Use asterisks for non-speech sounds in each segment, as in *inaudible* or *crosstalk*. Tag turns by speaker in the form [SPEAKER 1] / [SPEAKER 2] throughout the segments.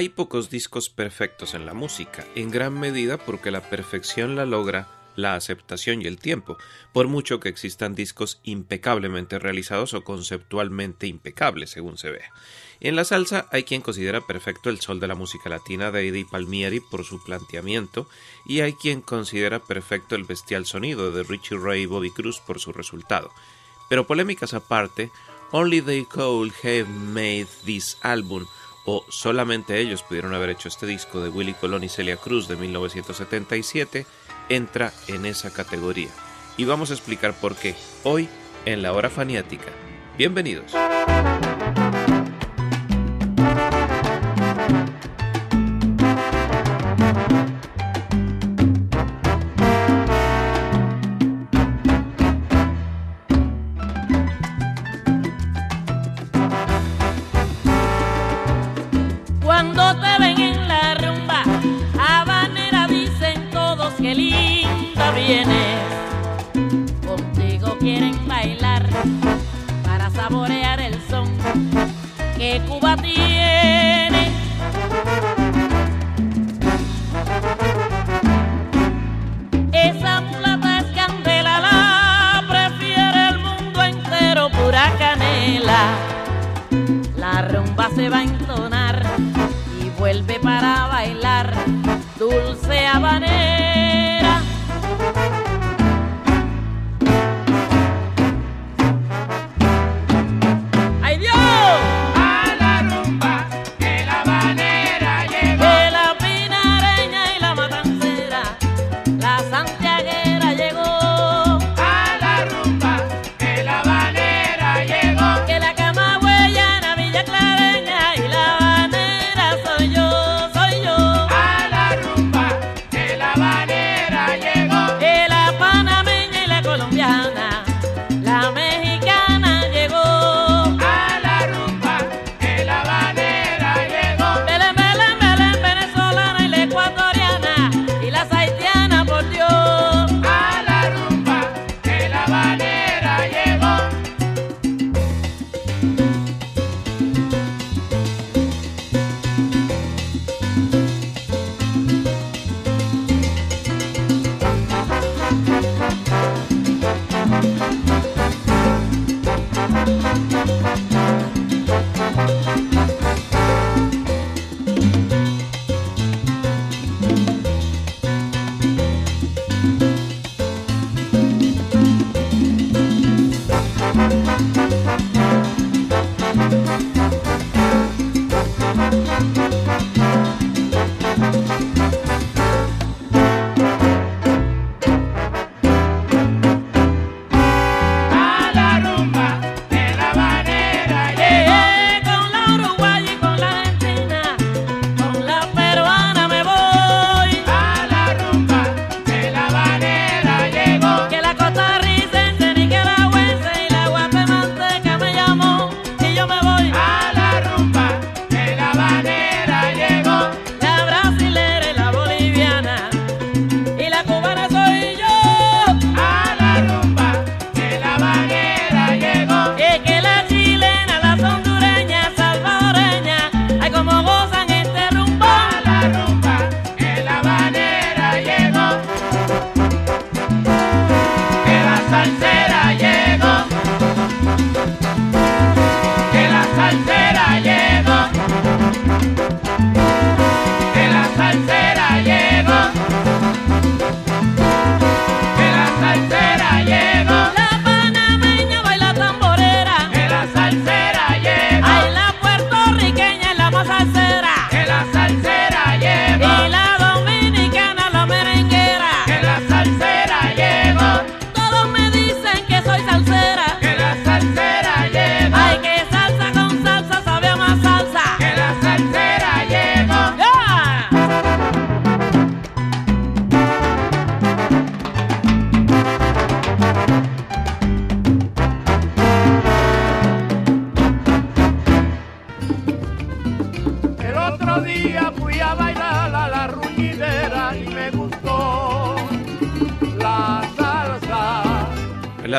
[SPEAKER 1] Hay pocos discos perfectos en la música, en gran medida porque la perfección la logra la aceptación y el tiempo, por mucho que existan discos impecablemente realizados o conceptualmente impecables, según se vea. En la salsa hay quien considera perfecto el sol de la música latina de Eddie Palmieri por su planteamiento, y hay quien considera perfecto el bestial sonido de Richie Ray y Bobby Cruz por su resultado. Pero polémicas aparte, Only They Could Have Made This Album o solamente ellos pudieron haber hecho este disco de Willy Colón y Celia Cruz de 1977, entra en esa categoría. Y vamos a explicar por qué hoy en la hora faniática. Bienvenidos.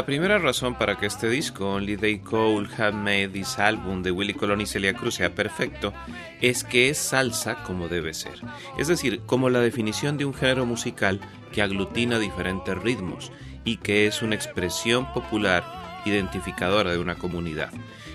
[SPEAKER 2] La
[SPEAKER 1] primera razón para que este disco, Only They Could Have Made This Album de Willy Colón y Celia Cruz sea perfecto, es que es salsa como debe ser. Es decir, como la definición de un género musical que aglutina diferentes ritmos y que es una expresión popular identificadora de una comunidad.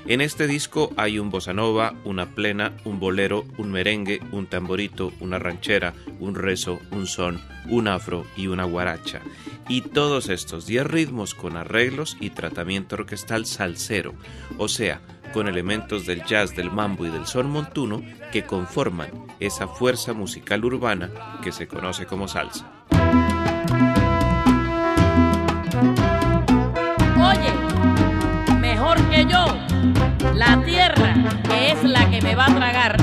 [SPEAKER 1] En este disco hay un bossa nova, una plena, un bolero, un merengue, un tamborito, una ranchera, un rezo, un son, un afro y una guaracha. Y todos estos 10 ritmos con arreglos y tratamiento orquestal salsero, o sea, con elementos del jazz, del mambo y del son montuno que conforman esa fuerza musical urbana que se conoce como salsa.
[SPEAKER 2] La tierra que es la que me va a tragar.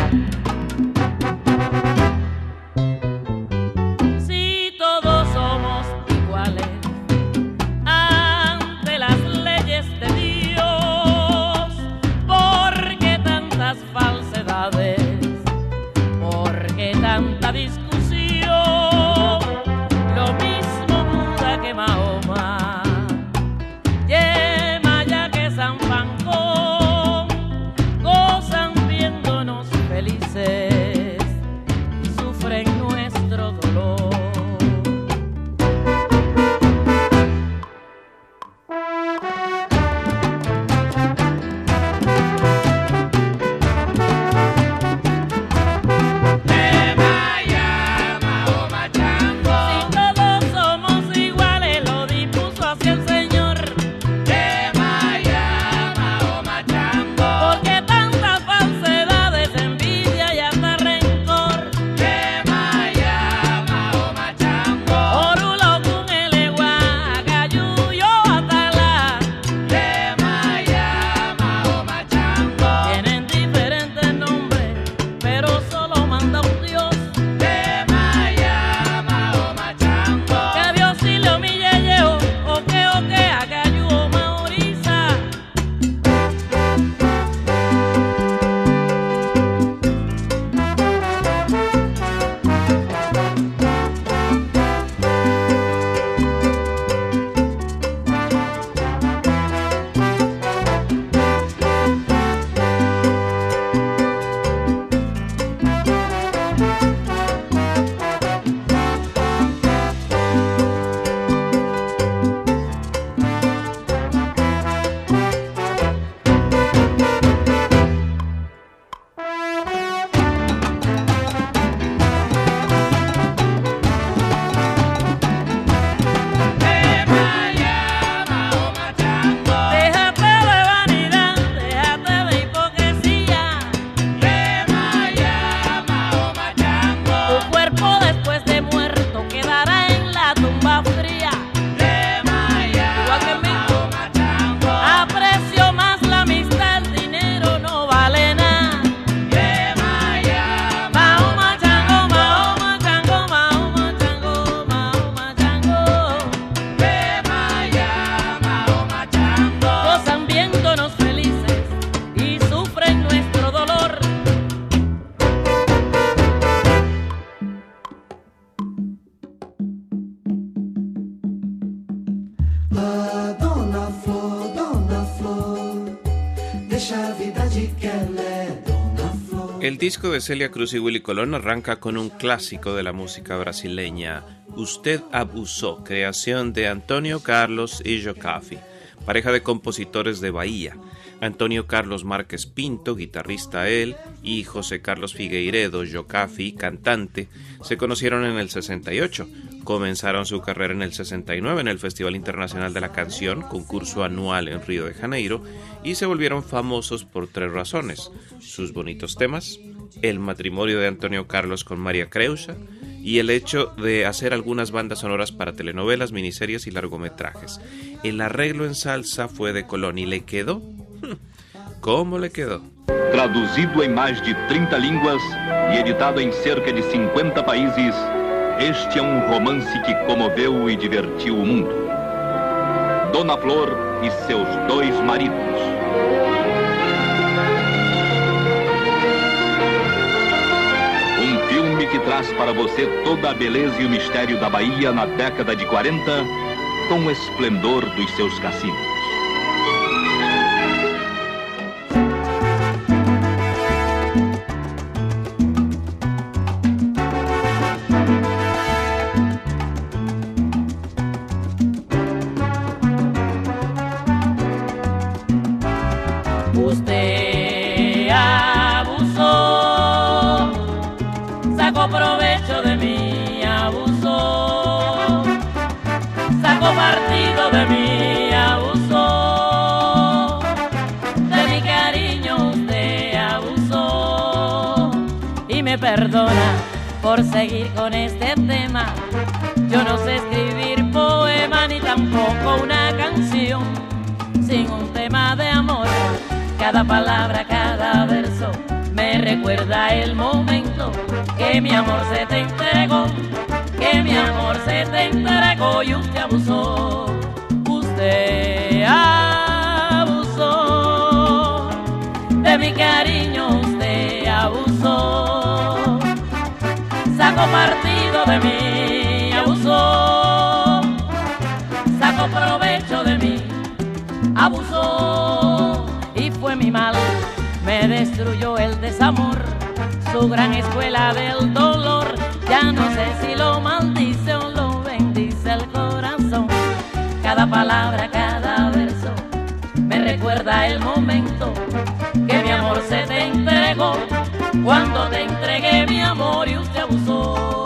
[SPEAKER 2] El
[SPEAKER 1] disco de Celia Cruz y Willy Colón arranca con un clásico de la música brasileña, Usted abusó, creación de Antonio Carlos y Jocafi, pareja de compositores de Bahía. Antonio Carlos Márquez Pinto, guitarrista él, y José Carlos Figueiredo, Jocafi, cantante, se conocieron en el 68. Comenzaron su carrera en el 69 en el Festival Internacional de la Canción, concurso anual en Río de Janeiro, y se volvieron famosos por tres razones. Sus bonitos temas, el matrimonio de Antonio Carlos con María Creusa y el hecho de hacer algunas bandas sonoras para telenovelas, miniseries y largometrajes. El arreglo en salsa fue de Colón y le quedó. ¿Cómo le quedó?
[SPEAKER 3] Traduzido em mais de 30 línguas e editado em cerca de 50 países, este é um romance que comoveu e divertiu o mundo. Dona Flor e seus dois maridos. Um filme que traz para você toda a beleza e o mistério da Bahia na década de 40, com o esplendor dos seus cassinos.
[SPEAKER 2] Perdona por seguir con este tema. Yo no sé escribir poema ni tampoco una canción sin un tema de amor. Cada palabra, cada verso me recuerda el momento que mi amor se te entregó, que mi amor se te entregó y usted abusó. Abusó de mi cariño, usted abusó. Sacó partido de mí, abusó. Sacó provecho de mí, abusó y fue mi mal, me destruyó el desamor, su gran escuela del dolor, ya no sé si lo maldice palabra, cada verso, me recuerda el momento que mi amor se te entregó, cuando te entregué mi amor y usted abusó.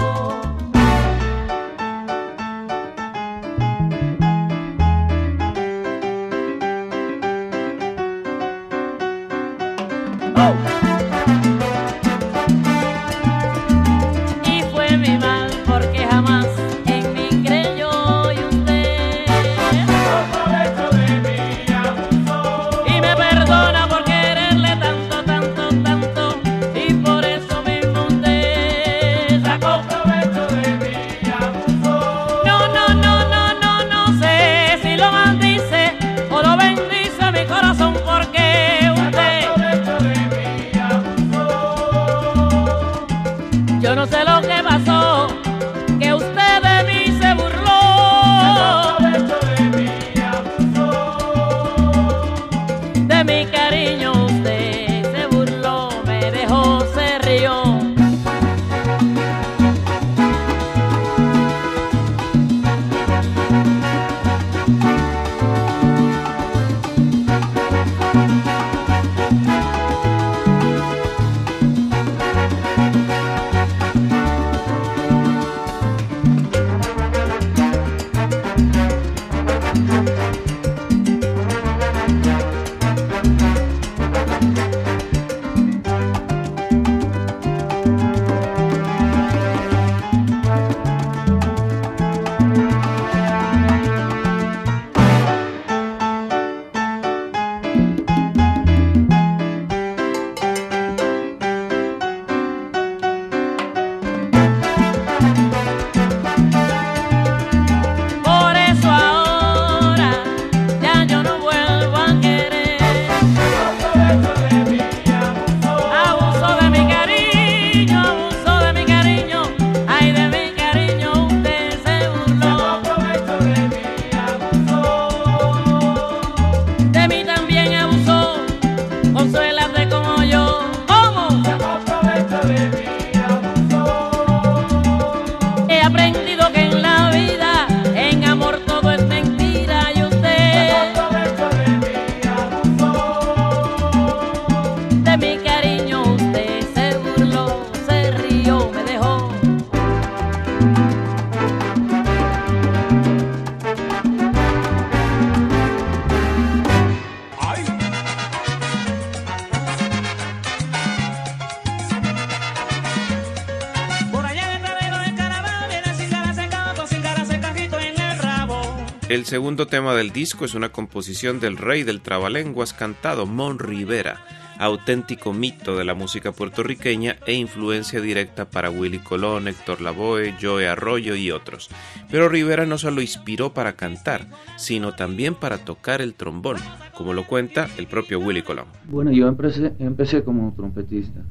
[SPEAKER 4] El
[SPEAKER 1] segundo tema del disco es una composición del rey del trabalenguas cantado Mon Rivera, auténtico mito de la música puertorriqueña e influencia directa para Willy Colón, Héctor Lavoe, Joe Arroyo y otros. Pero Rivera no solo inspiró para cantar, sino también para tocar el trombón, como lo cuenta el propio Willy Colón.
[SPEAKER 5] Bueno, yo empecé, empecé como trompetista.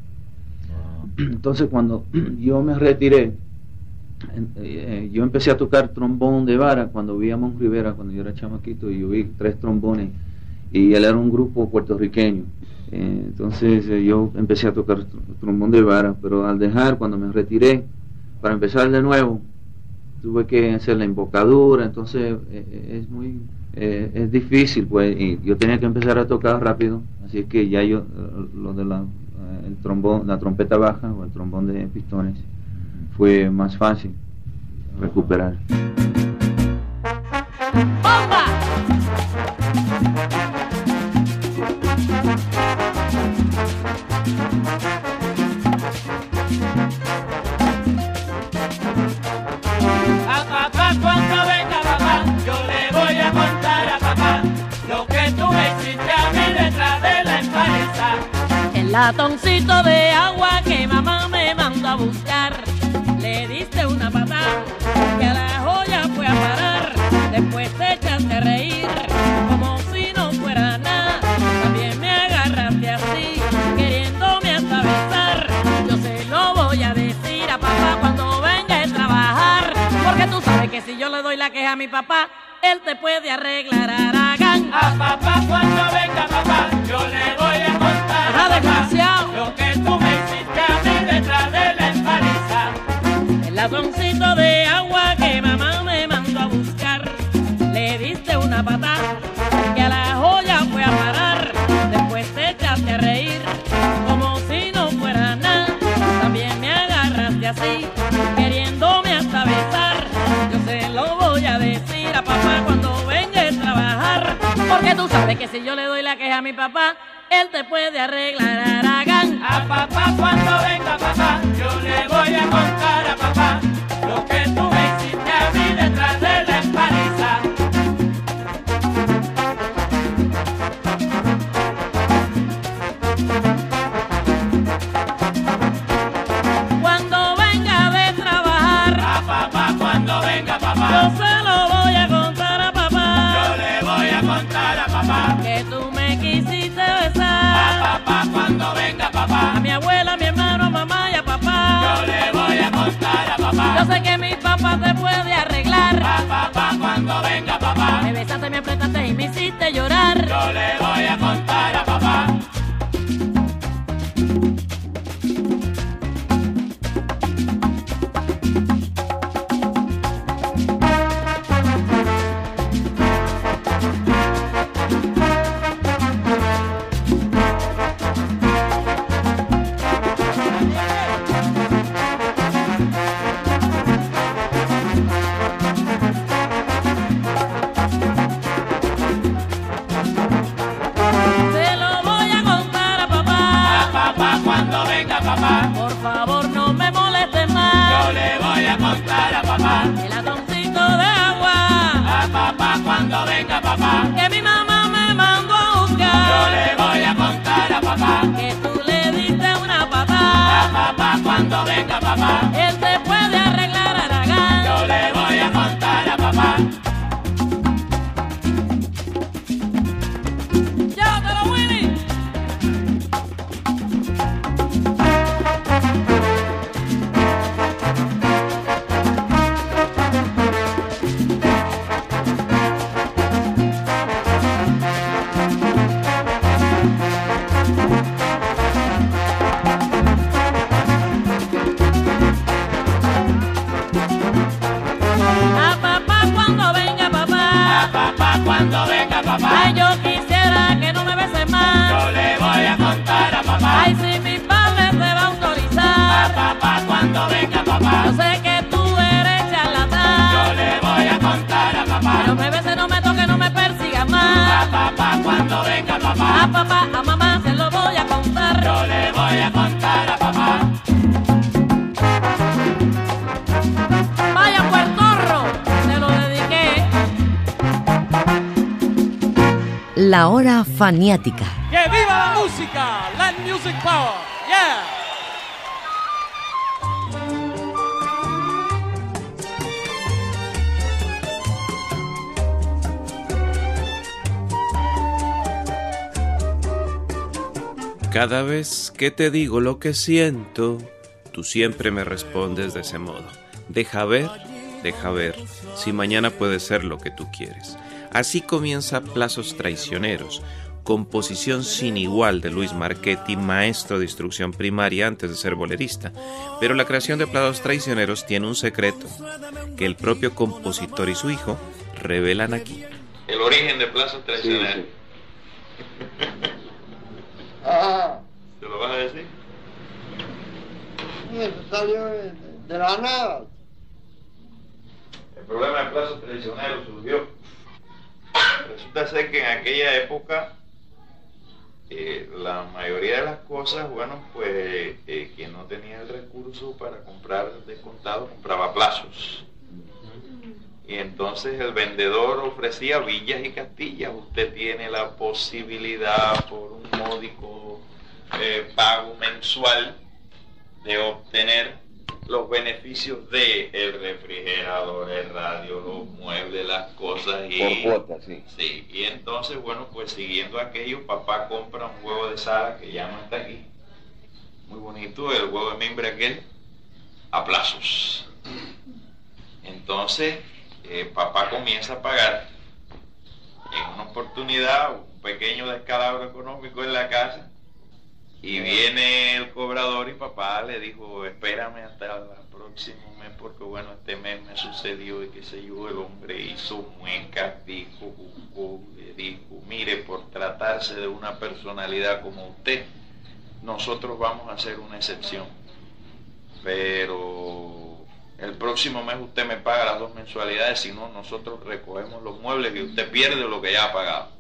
[SPEAKER 5] Entonces cuando *clears throat* yo me retiré, eh, yo empecé a tocar trombón de vara cuando vi a Mon Rivera, cuando yo era chamaquito, y yo vi tres trombones, y él era un grupo puertorriqueño. Eh, entonces eh, yo empecé a tocar tr- trombón de vara, pero al dejar, cuando me retiré, para empezar de nuevo, tuve que hacer la invocadura, entonces eh, eh, es muy eh, es difícil, pues, y yo tenía que empezar a tocar rápido, así que ya yo eh, lo de la eh, el trombón, la trompeta baja o el trombón de pistones fue más fácil recuperar.
[SPEAKER 2] ¡Bomba!
[SPEAKER 6] A papá cuando venga papá, yo le voy a contar a papá lo que tú me hiciste a mí detrás de la empresa.
[SPEAKER 2] El latoncito de agua que mamá me mandó a buscar. Le diste una patada que a la joya fue a parar. Después te echaste a reír como si no fuera nada. También me agarraste así, queriéndome hasta besar. Yo se lo voy a decir a papá cuando venga a trabajar. Porque tú sabes que si yo le doy la queja a mi papá, él te puede arreglar Aragán.
[SPEAKER 6] A papá cuando venga papá, yo le voy a contar a papá lo que tú me hiciste a mí detrás.
[SPEAKER 2] El latoncito de agua que mamá me mandó a buscar. Le diste una patada que a la joya fue a parar. Después te echaste a reír como si no fuera nada. También me agarraste así, queriéndome hasta besar. Yo se lo voy a decir a papá cuando venga a trabajar. Porque tú sabes que si yo le doy la queja a mi papá, él te puede arreglar Aragán.
[SPEAKER 6] A papá cuando venga papá, yo le voy a contar a papá lo que tú papá
[SPEAKER 2] te puede arreglar.
[SPEAKER 6] A papá cuando venga papá,
[SPEAKER 2] Me besaste, me apretaste y me hiciste llorar.
[SPEAKER 6] yo le voy a contar cuando venga papá,
[SPEAKER 7] faniática.
[SPEAKER 4] ¡Que viva la música! Land Music Power. Yeah.
[SPEAKER 1] Cada vez que te digo lo que siento, tú siempre me respondes de ese modo. Deja ver, deja ver si mañana puede ser lo que tú quieres. Así comienza Plazos Traicioneros, composición sin igual de Luis Marchetti, maestro de instrucción primaria antes de ser bolerista. Pero la creación de Plazos Traicioneros tiene un secreto que el propio compositor y su hijo revelan aquí.
[SPEAKER 8] El origen de Plazos Traicioneros. *laughs*
[SPEAKER 9] Ah,
[SPEAKER 8] ¿Te lo vas a decir?
[SPEAKER 9] salió de, de la nada.
[SPEAKER 8] El problema de Plazos Traicioneros surgió. Resulta ser que en aquella época eh, la mayoría de las cosas, bueno, pues eh, quien no tenía el recurso para comprar descontado compraba plazos. Y entonces el vendedor ofrecía villas y castillas. Usted tiene la posibilidad por un módico eh, pago mensual de obtener los beneficios de el refrigerador, el radio, los muebles, las cosas y
[SPEAKER 10] Por cuota, sí.
[SPEAKER 8] Sí, y entonces, bueno, pues siguiendo aquello, papá compra un huevo de sala que ya no está aquí. Muy bonito, el huevo de mimbre aquel, a plazos. Entonces, eh, papá comienza a pagar en una oportunidad un pequeño descalabro económico en la casa y viene el cobrador y papá le dijo, espérame hasta el próximo mes porque bueno, este mes me sucedió y qué sé yo, el hombre hizo muecas, dijo, le dijo, mire, por tratarse de una personalidad como usted, nosotros vamos a hacer una excepción. Pero el próximo mes usted me paga las dos mensualidades, si no, nosotros recogemos los muebles y usted pierde lo que ya ha pagado.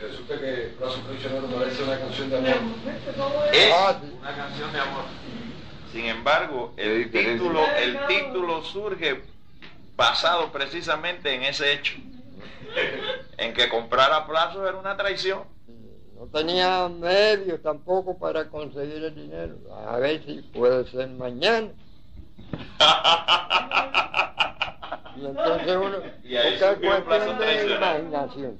[SPEAKER 10] Y resulta que Plazo parece una canción de amor.
[SPEAKER 8] Es
[SPEAKER 9] Ah,
[SPEAKER 8] una canción de amor. Sin embargo, el título, el título surge basado precisamente en ese hecho. En que comprar a plazos era una traición.
[SPEAKER 9] No tenía medios tampoco para conseguir el dinero. A ver si puede ser mañana. *laughs* Y entonces uno,
[SPEAKER 8] Y ahí
[SPEAKER 9] es
[SPEAKER 8] plazo
[SPEAKER 9] cuestión de imaginación.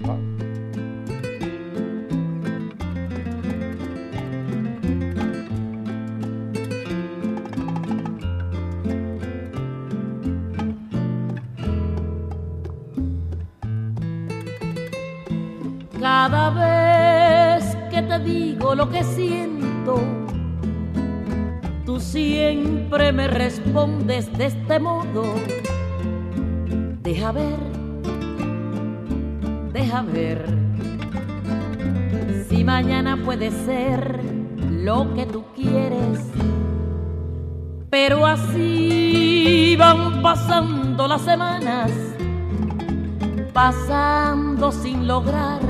[SPEAKER 2] Digo lo que siento, tú siempre me respondes de este modo. Deja ver, deja ver, si mañana puede ser lo que tú quieres. Pero así van pasando las semanas pasando sin lograr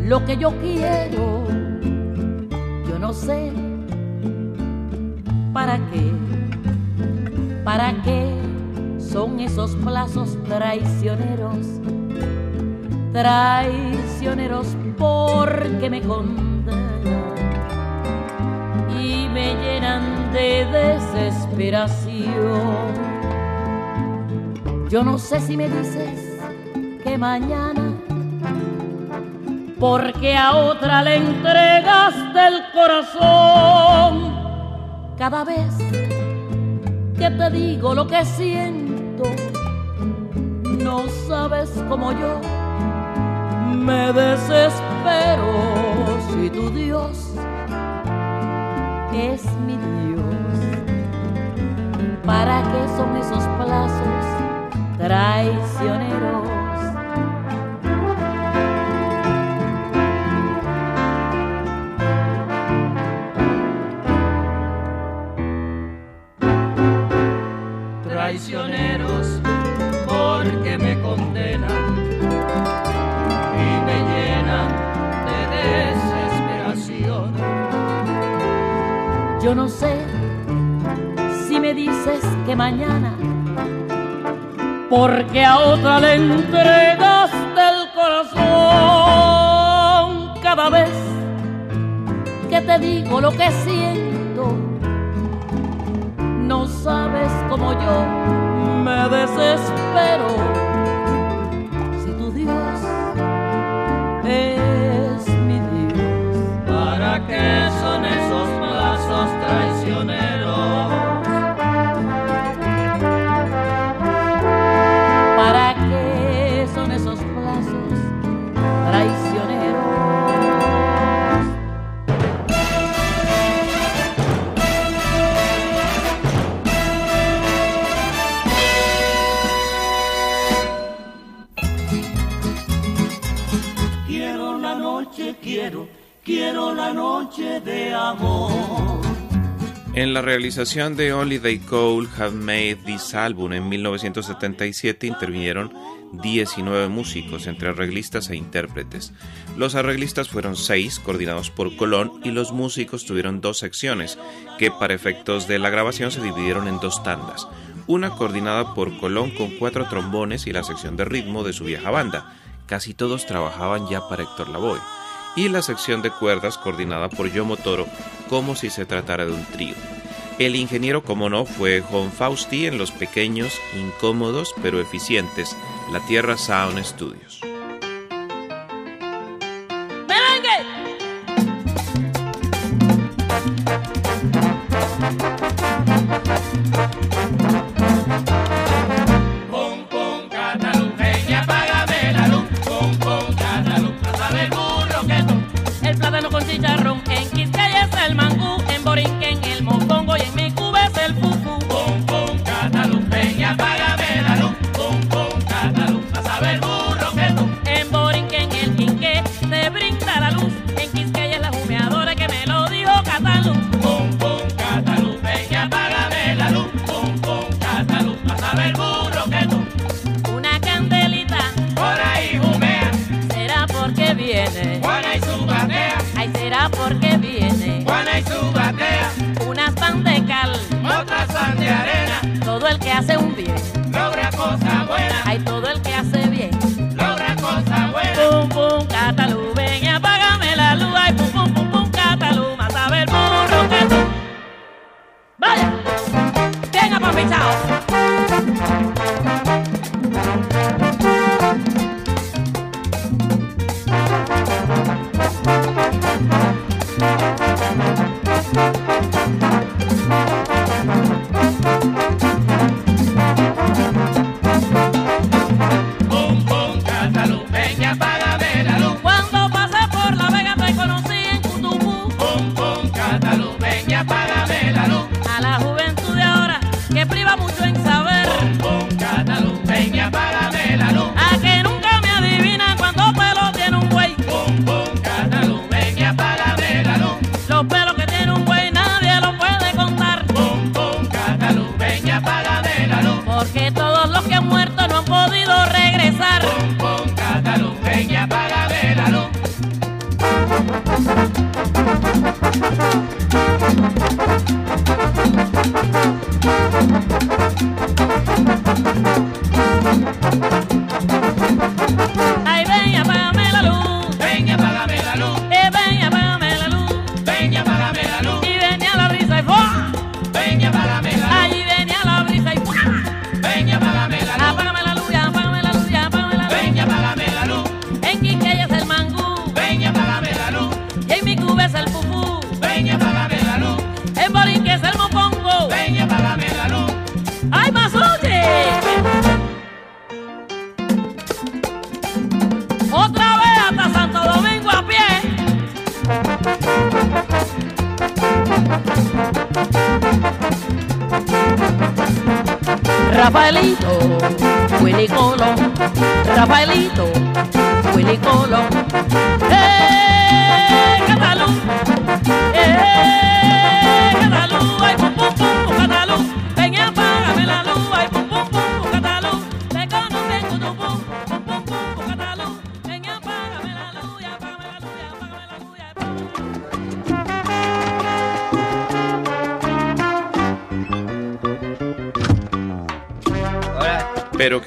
[SPEAKER 2] lo que yo quiero. Sé. Para qué, para qué son esos plazos traicioneros, traicioneros porque me condenan y me llenan de desesperación. Yo no sé si me dices que mañana, porque a otra le entregaste el corazón. Cada vez que te digo lo que siento, no sabes como yo me desespero si tu Dios es mi Dios. ¿Para qué son esos plazos traicioneros? Yo no sé si me dices que mañana, porque a otra le entregaste el corazón. Cada vez que te digo lo que siento, no sabes como yo me desespero. En la realización de They Cold Have Made This Album en 1977 intervinieron 19 músicos, entre arreglistas e intérpretes. Los arreglistas fueron seis, coordinados por Colón, y los músicos tuvieron dos secciones, que para efectos de la grabación se dividieron en dos tandas. Una coordinada por Colón con cuatro trombones y la sección de ritmo de su vieja banda. Casi todos trabajaban ya para Héctor Lavoe y la sección de cuerdas coordinada por Yomo Toro como si se tratara de un trío. El ingeniero, como no, fue Juan Fausti en los pequeños, incómodos pero eficientes La Tierra Sound Studios.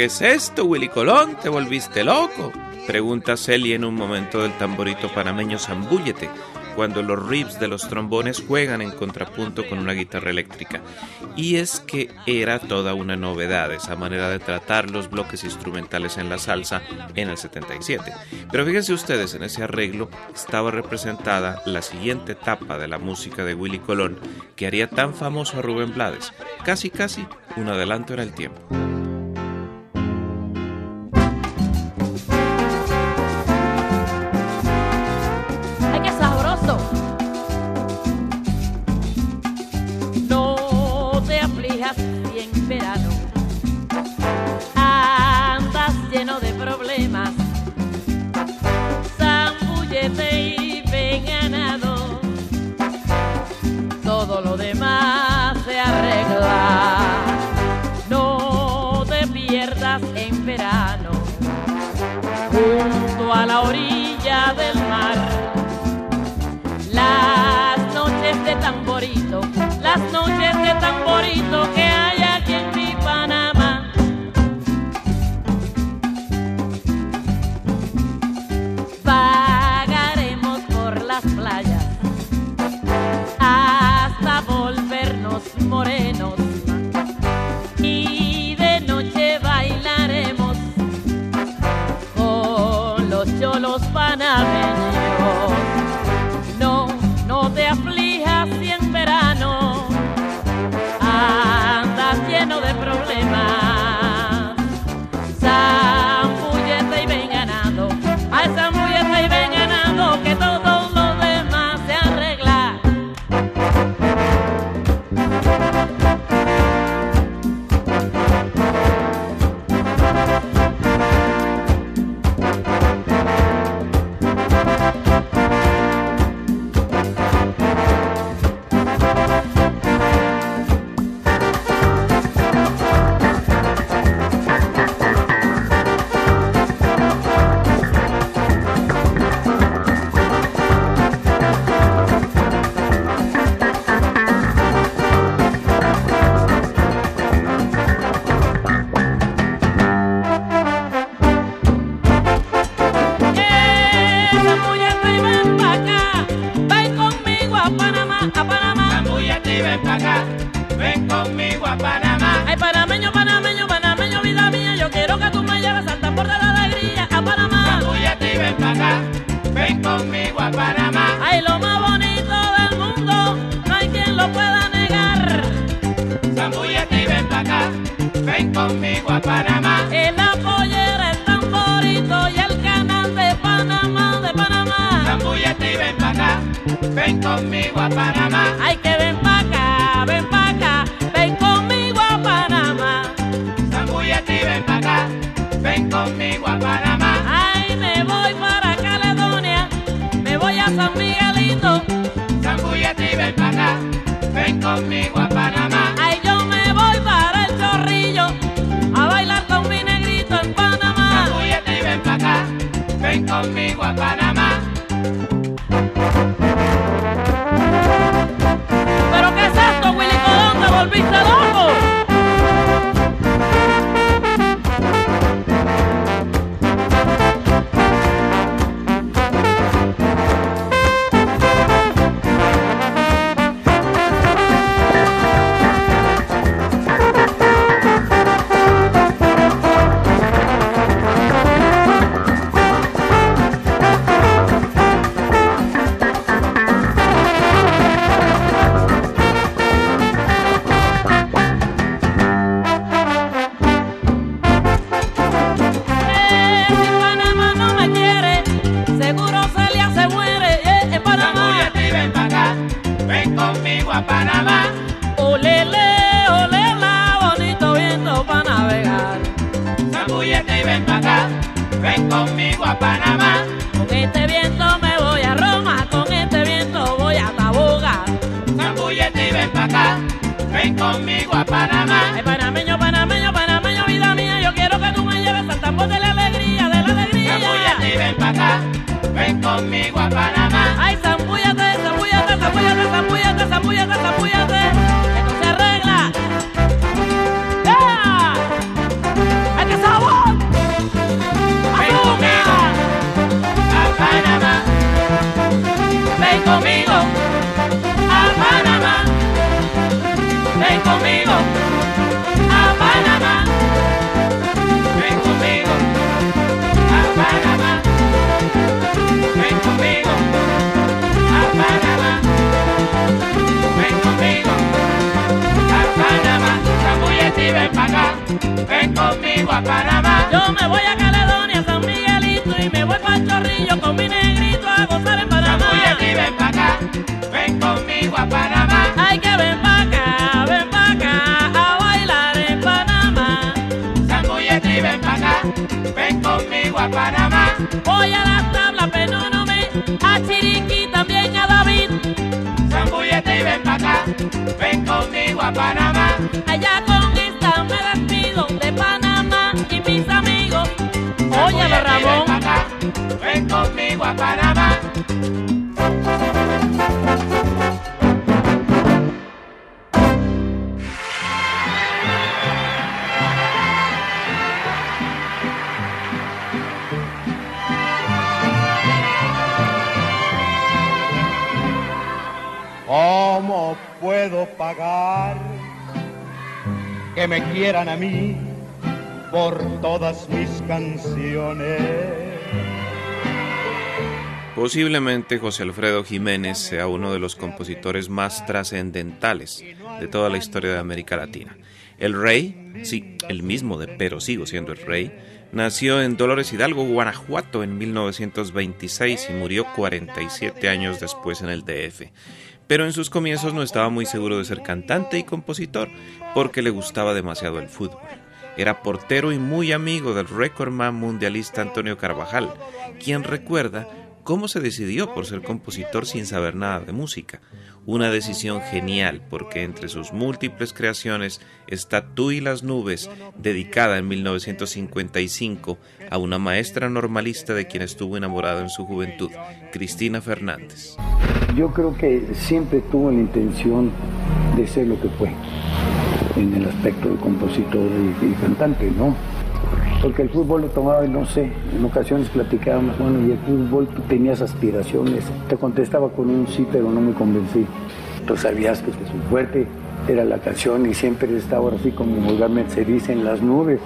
[SPEAKER 2] Qué es esto, Willy Colón? ¿Te volviste loco? Pregunta Celia en un momento del tamborito panameño Zambúllete, cuando los riffs de los trombones juegan en contrapunto con una guitarra eléctrica. Y es que era toda una novedad esa manera de tratar los bloques instrumentales en la salsa en el 77. Pero fíjense ustedes, en ese arreglo estaba representada la siguiente etapa de la música de Willy Colón que haría tan famoso a Rubén Blades, casi casi un adelanto en el tiempo. Ven. Ven conmigo a Panamá. Voy a las tablas, pero no me a Chiriquí, también a David.
[SPEAKER 6] Zambúllete y ven pa' acá, ven conmigo a Panamá.
[SPEAKER 2] Allá con esta me despido de Panamá y mis amigos.
[SPEAKER 6] Ven
[SPEAKER 2] Ramón.
[SPEAKER 6] pa' acá, ven conmigo a Panamá.
[SPEAKER 11] Pagar que me quieran a mí por todas mis canciones?
[SPEAKER 1] Posiblemente José Alfredo Jiménez sea uno de los compositores más trascendentales de toda la historia de América Latina. El rey, sí, el mismo de Pero sigo siendo el rey, nació en Dolores Hidalgo, Guanajuato en 1926 y murió 47 años después en el DF. Pero en sus comienzos no estaba muy seguro de ser cantante y compositor porque le gustaba demasiado el fútbol. Era portero y muy amigo del récordman mundialista Antonio Carvajal, quien recuerda cómo se decidió por ser compositor sin saber nada de música. Una decisión genial porque entre sus múltiples creaciones está Tú y las nubes, dedicada en 1955 a una maestra normalista de quien estuvo enamorado en su juventud, Cristina Fernández.
[SPEAKER 12] Yo creo que siempre tuvo la intención de ser lo que fue en el aspecto de compositor y, cantante, ¿no? Porque el fútbol lo tomaba, no sé, en ocasiones platicábamos, bueno, y el fútbol tú tenías aspiraciones. Te contestaba con un sí, pero no me convencí. Tú sabías que su fuerte era la canción y siempre estaba así como vulgarmente se dice en las nubes.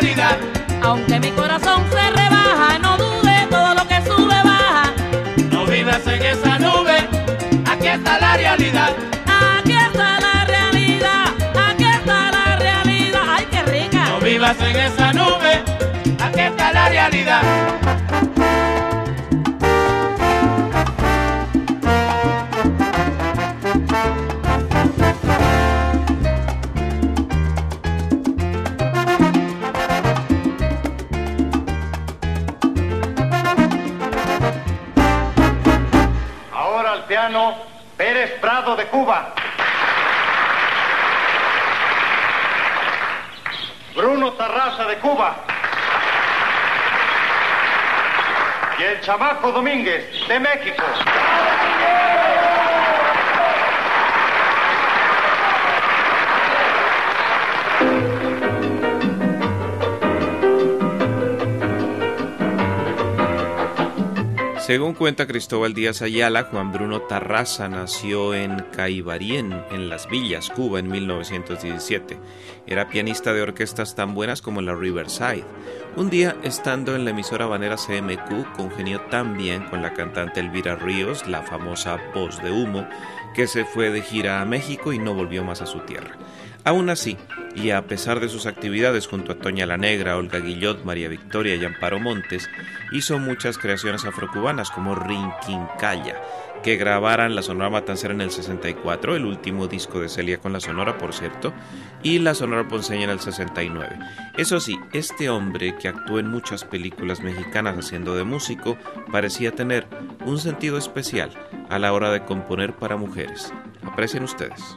[SPEAKER 6] Realidad.
[SPEAKER 2] Aunque mi corazón se rebaja, no dude, todo lo que sube baja.
[SPEAKER 6] No vivas en esa nube, aquí está la realidad.
[SPEAKER 2] Aquí está la realidad, aquí está la realidad. ¡Ay, qué rica!
[SPEAKER 6] No vivas en esa nube, aquí está la realidad.
[SPEAKER 11] Cuba. Y el chamaco Domínguez de México.
[SPEAKER 1] Según cuenta Cristóbal Díaz Ayala, Juan Bruno Tarraza nació en Caibarien, en Las Villas, Cuba, en 1917. Era pianista de orquestas tan buenas como la Riverside. Un día, estando en la emisora banera CMQ, congenió tan bien con la cantante Elvira Ríos, la famosa voz de humo, que se fue de gira a México y no volvió más a su tierra. Aún así, y a pesar de sus actividades junto a Toña la Negra, Olga Guillot, María Victoria y Amparo Montes, hizo muchas creaciones afrocubanas como Rinquincaya, que grabaran la Sonora Matancera en el 64, el último disco de Celia con la Sonora, por cierto, y la Sonora Ponceña en el 69. Eso sí, este hombre que actuó en muchas películas mexicanas haciendo de músico, parecía tener un sentido especial a la hora de componer para mujeres. Aprecien ustedes.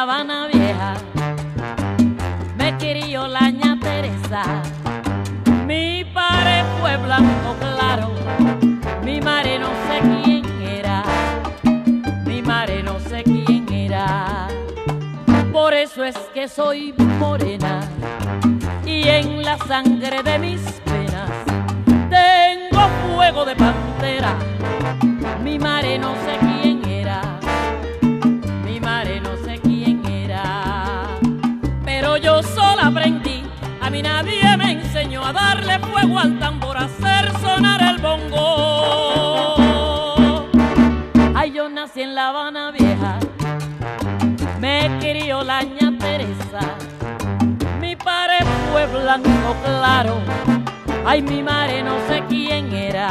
[SPEAKER 2] Habana Vieja. Me crió la ña Teresa. Mi padre fue blanco claro, mi madre no sé quién era, mi madre no sé quién era. Por eso es que soy morena. Y en la sangre de mis penas tengo fuego de pantera, mi madre no sé quién mí nadie me enseñó a darle fuego al tambor, a hacer sonar el bongo. Ay, yo nací en La Habana Vieja, me crió la ña Teresa, mi padre fue blanco claro, ay, mi madre no sé quién era,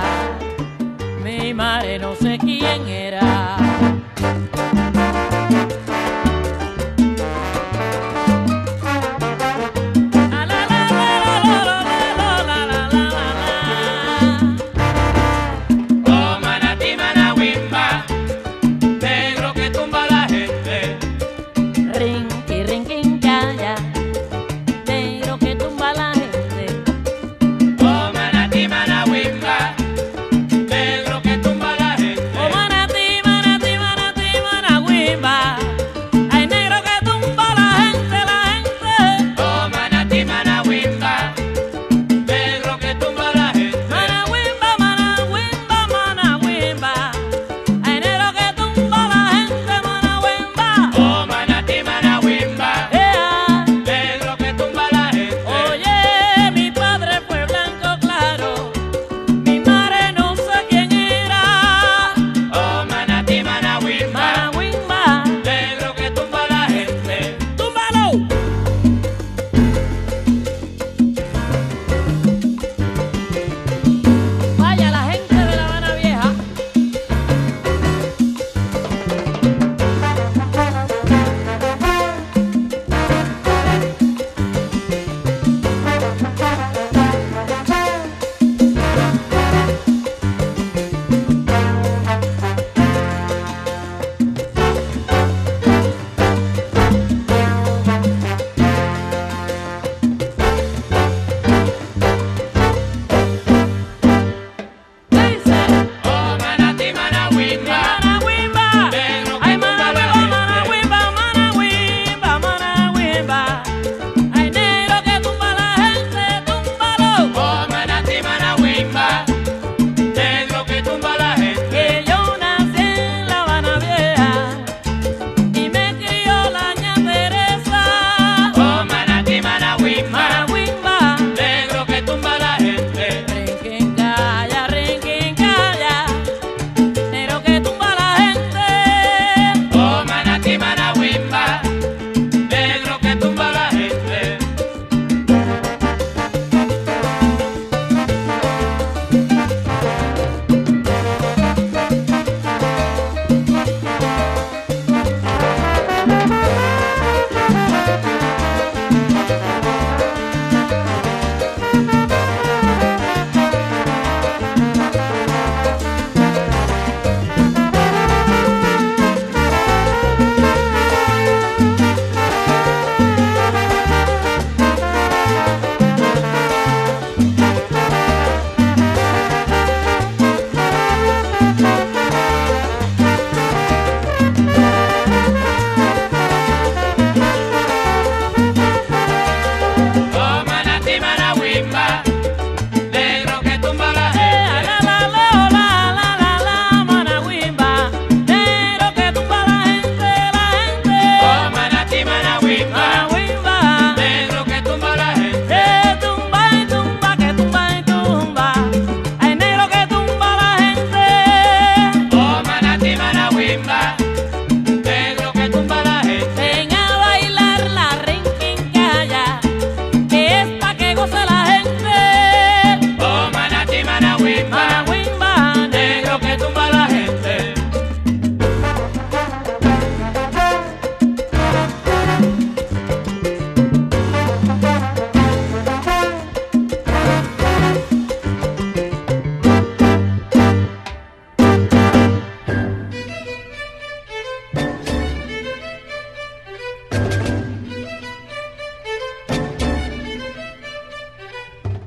[SPEAKER 2] mi madre no sé quién era.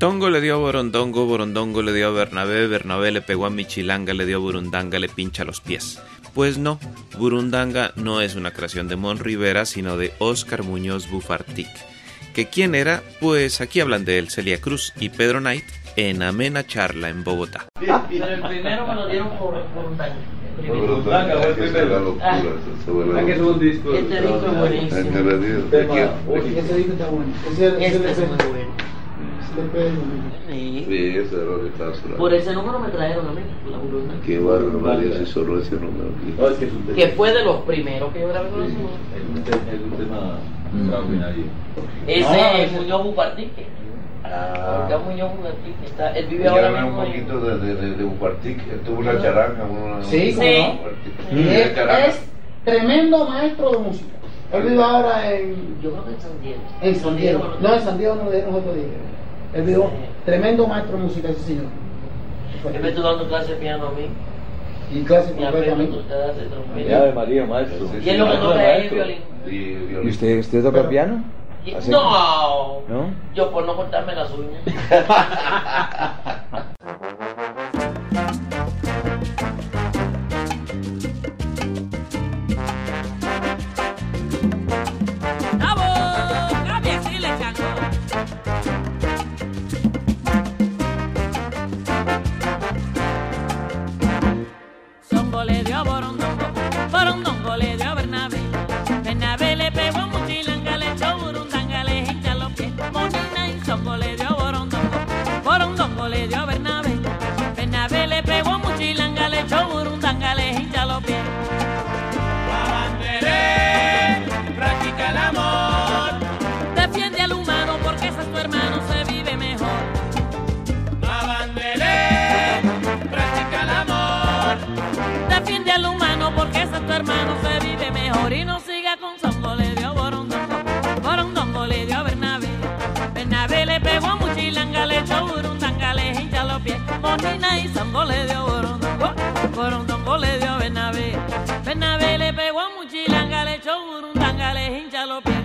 [SPEAKER 1] Tongo le dio a Borondongo, Borondongo le dio a Bernabé, Bernabé le pegó a Michilanga, le dio a Burundanga, le pincha los pies. Pues no, Burundanga no es una creación de Mon Rivera, sino de Óscar Muñoz Bufartic. ¿Que quién era? Pues aquí hablan de él, Celia Cruz y Pedro Knight en amena charla en Bogotá.
[SPEAKER 2] Pero el primero me lo dieron por, por un daño. El primero.
[SPEAKER 13] Burundanga fue el primero.
[SPEAKER 2] Ah.
[SPEAKER 13] Ah, que es un disco.
[SPEAKER 2] Este disco es buenísimo.
[SPEAKER 14] Ese disco está bueno. Ese, ese
[SPEAKER 2] Este.
[SPEAKER 14] Ese.
[SPEAKER 2] Sí.
[SPEAKER 13] Sí, ese era estaba sonando.
[SPEAKER 2] Por ese número me trajeron a mí, la.
[SPEAKER 13] Qué bárbaro, María, si solo ese número aquí. No, es que es un
[SPEAKER 2] Que fue de los primeros que yo grabé con
[SPEAKER 13] Es
[SPEAKER 2] eso.
[SPEAKER 13] un te- es un tema extraordinario.
[SPEAKER 2] Ese
[SPEAKER 13] Ah,
[SPEAKER 2] es Muñoz Bupartique.
[SPEAKER 13] Ah.
[SPEAKER 2] Acá Muñoz Bupartique está. Él vive ahora mismo
[SPEAKER 13] un poquito de, de, de, de Bupartic. Él tuvo una charanga. Una,
[SPEAKER 14] Sí,
[SPEAKER 2] Sí.
[SPEAKER 14] cómo no.
[SPEAKER 13] Bupartic.
[SPEAKER 14] Es, es tremendo maestro de música. Él vive ahora en,
[SPEAKER 2] Yo creo que en San Diego.
[SPEAKER 14] en San Diego. No, en San Diego no le dieron otro día. Él vive tremendo maestro de música ese señor.
[SPEAKER 2] Él me estuvo dando clase de piano a mí.
[SPEAKER 14] Y clase
[SPEAKER 2] de.
[SPEAKER 15] Ya de María, maestro.
[SPEAKER 2] Y él lo que toca es violín.
[SPEAKER 15] ¿Y usted, usted toca piano?
[SPEAKER 2] No,
[SPEAKER 15] ¿No?
[SPEAKER 2] yo por no cortarme las uñas. *laughs*
[SPEAKER 6] Monina y Songo le dio Borondongo, Borondongo le dio a Bernabé. Bernabé le pegó a Muchilanga, le echó Burundanga, le hincha los pies.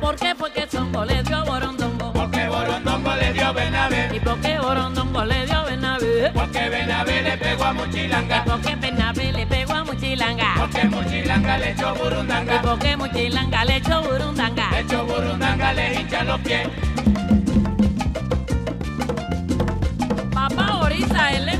[SPEAKER 6] ¿Por qué? Porque Songo le dio Borondongo.
[SPEAKER 4] Porque Borondongo le dio a Bernabé.
[SPEAKER 6] ¿Y por qué Borondongo le dio a Bernabé?
[SPEAKER 4] Porque Bernabé le pegó a Muchilanga.
[SPEAKER 6] ¿Y por qué Bernabé le pegó a Muchilanga?
[SPEAKER 4] Porque Muchilanga le echó
[SPEAKER 6] ¿Y
[SPEAKER 4] Burundanga.
[SPEAKER 6] por qué Muchilanga le echó Burundanga?
[SPEAKER 4] Le echó Burundanga, le hincha los pies.
[SPEAKER 6] Papá Orisa, él es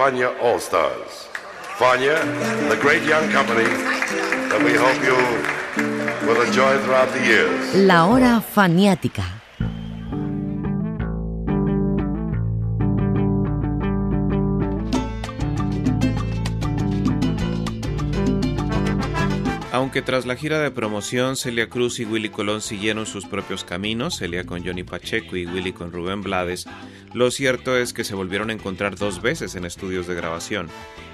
[SPEAKER 16] Fania All Stars. Fania, the great young company that we hope you will enjoy throughout the years.
[SPEAKER 7] La hora faniática.
[SPEAKER 1] Aunque tras la gira de promoción Celia Cruz y Willy Colón siguieron sus propios caminos, Celia con Johnny Pacheco y Willy con Rubén Blades, lo cierto es que se volvieron a encontrar dos veces en estudios de grabación.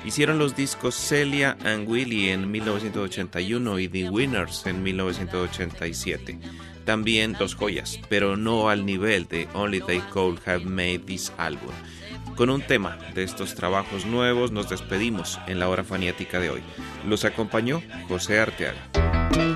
[SPEAKER 1] Hicieron los discos Celia and Willy en 1981 y The Winners en 1987. También dos joyas, pero no al nivel de Only They Could Have Made This Album. Con un tema de estos trabajos nuevos nos despedimos en la hora faniática de hoy. Los acompañó José Arteaga.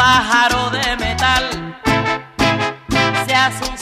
[SPEAKER 2] pájaro de metal. Se hace un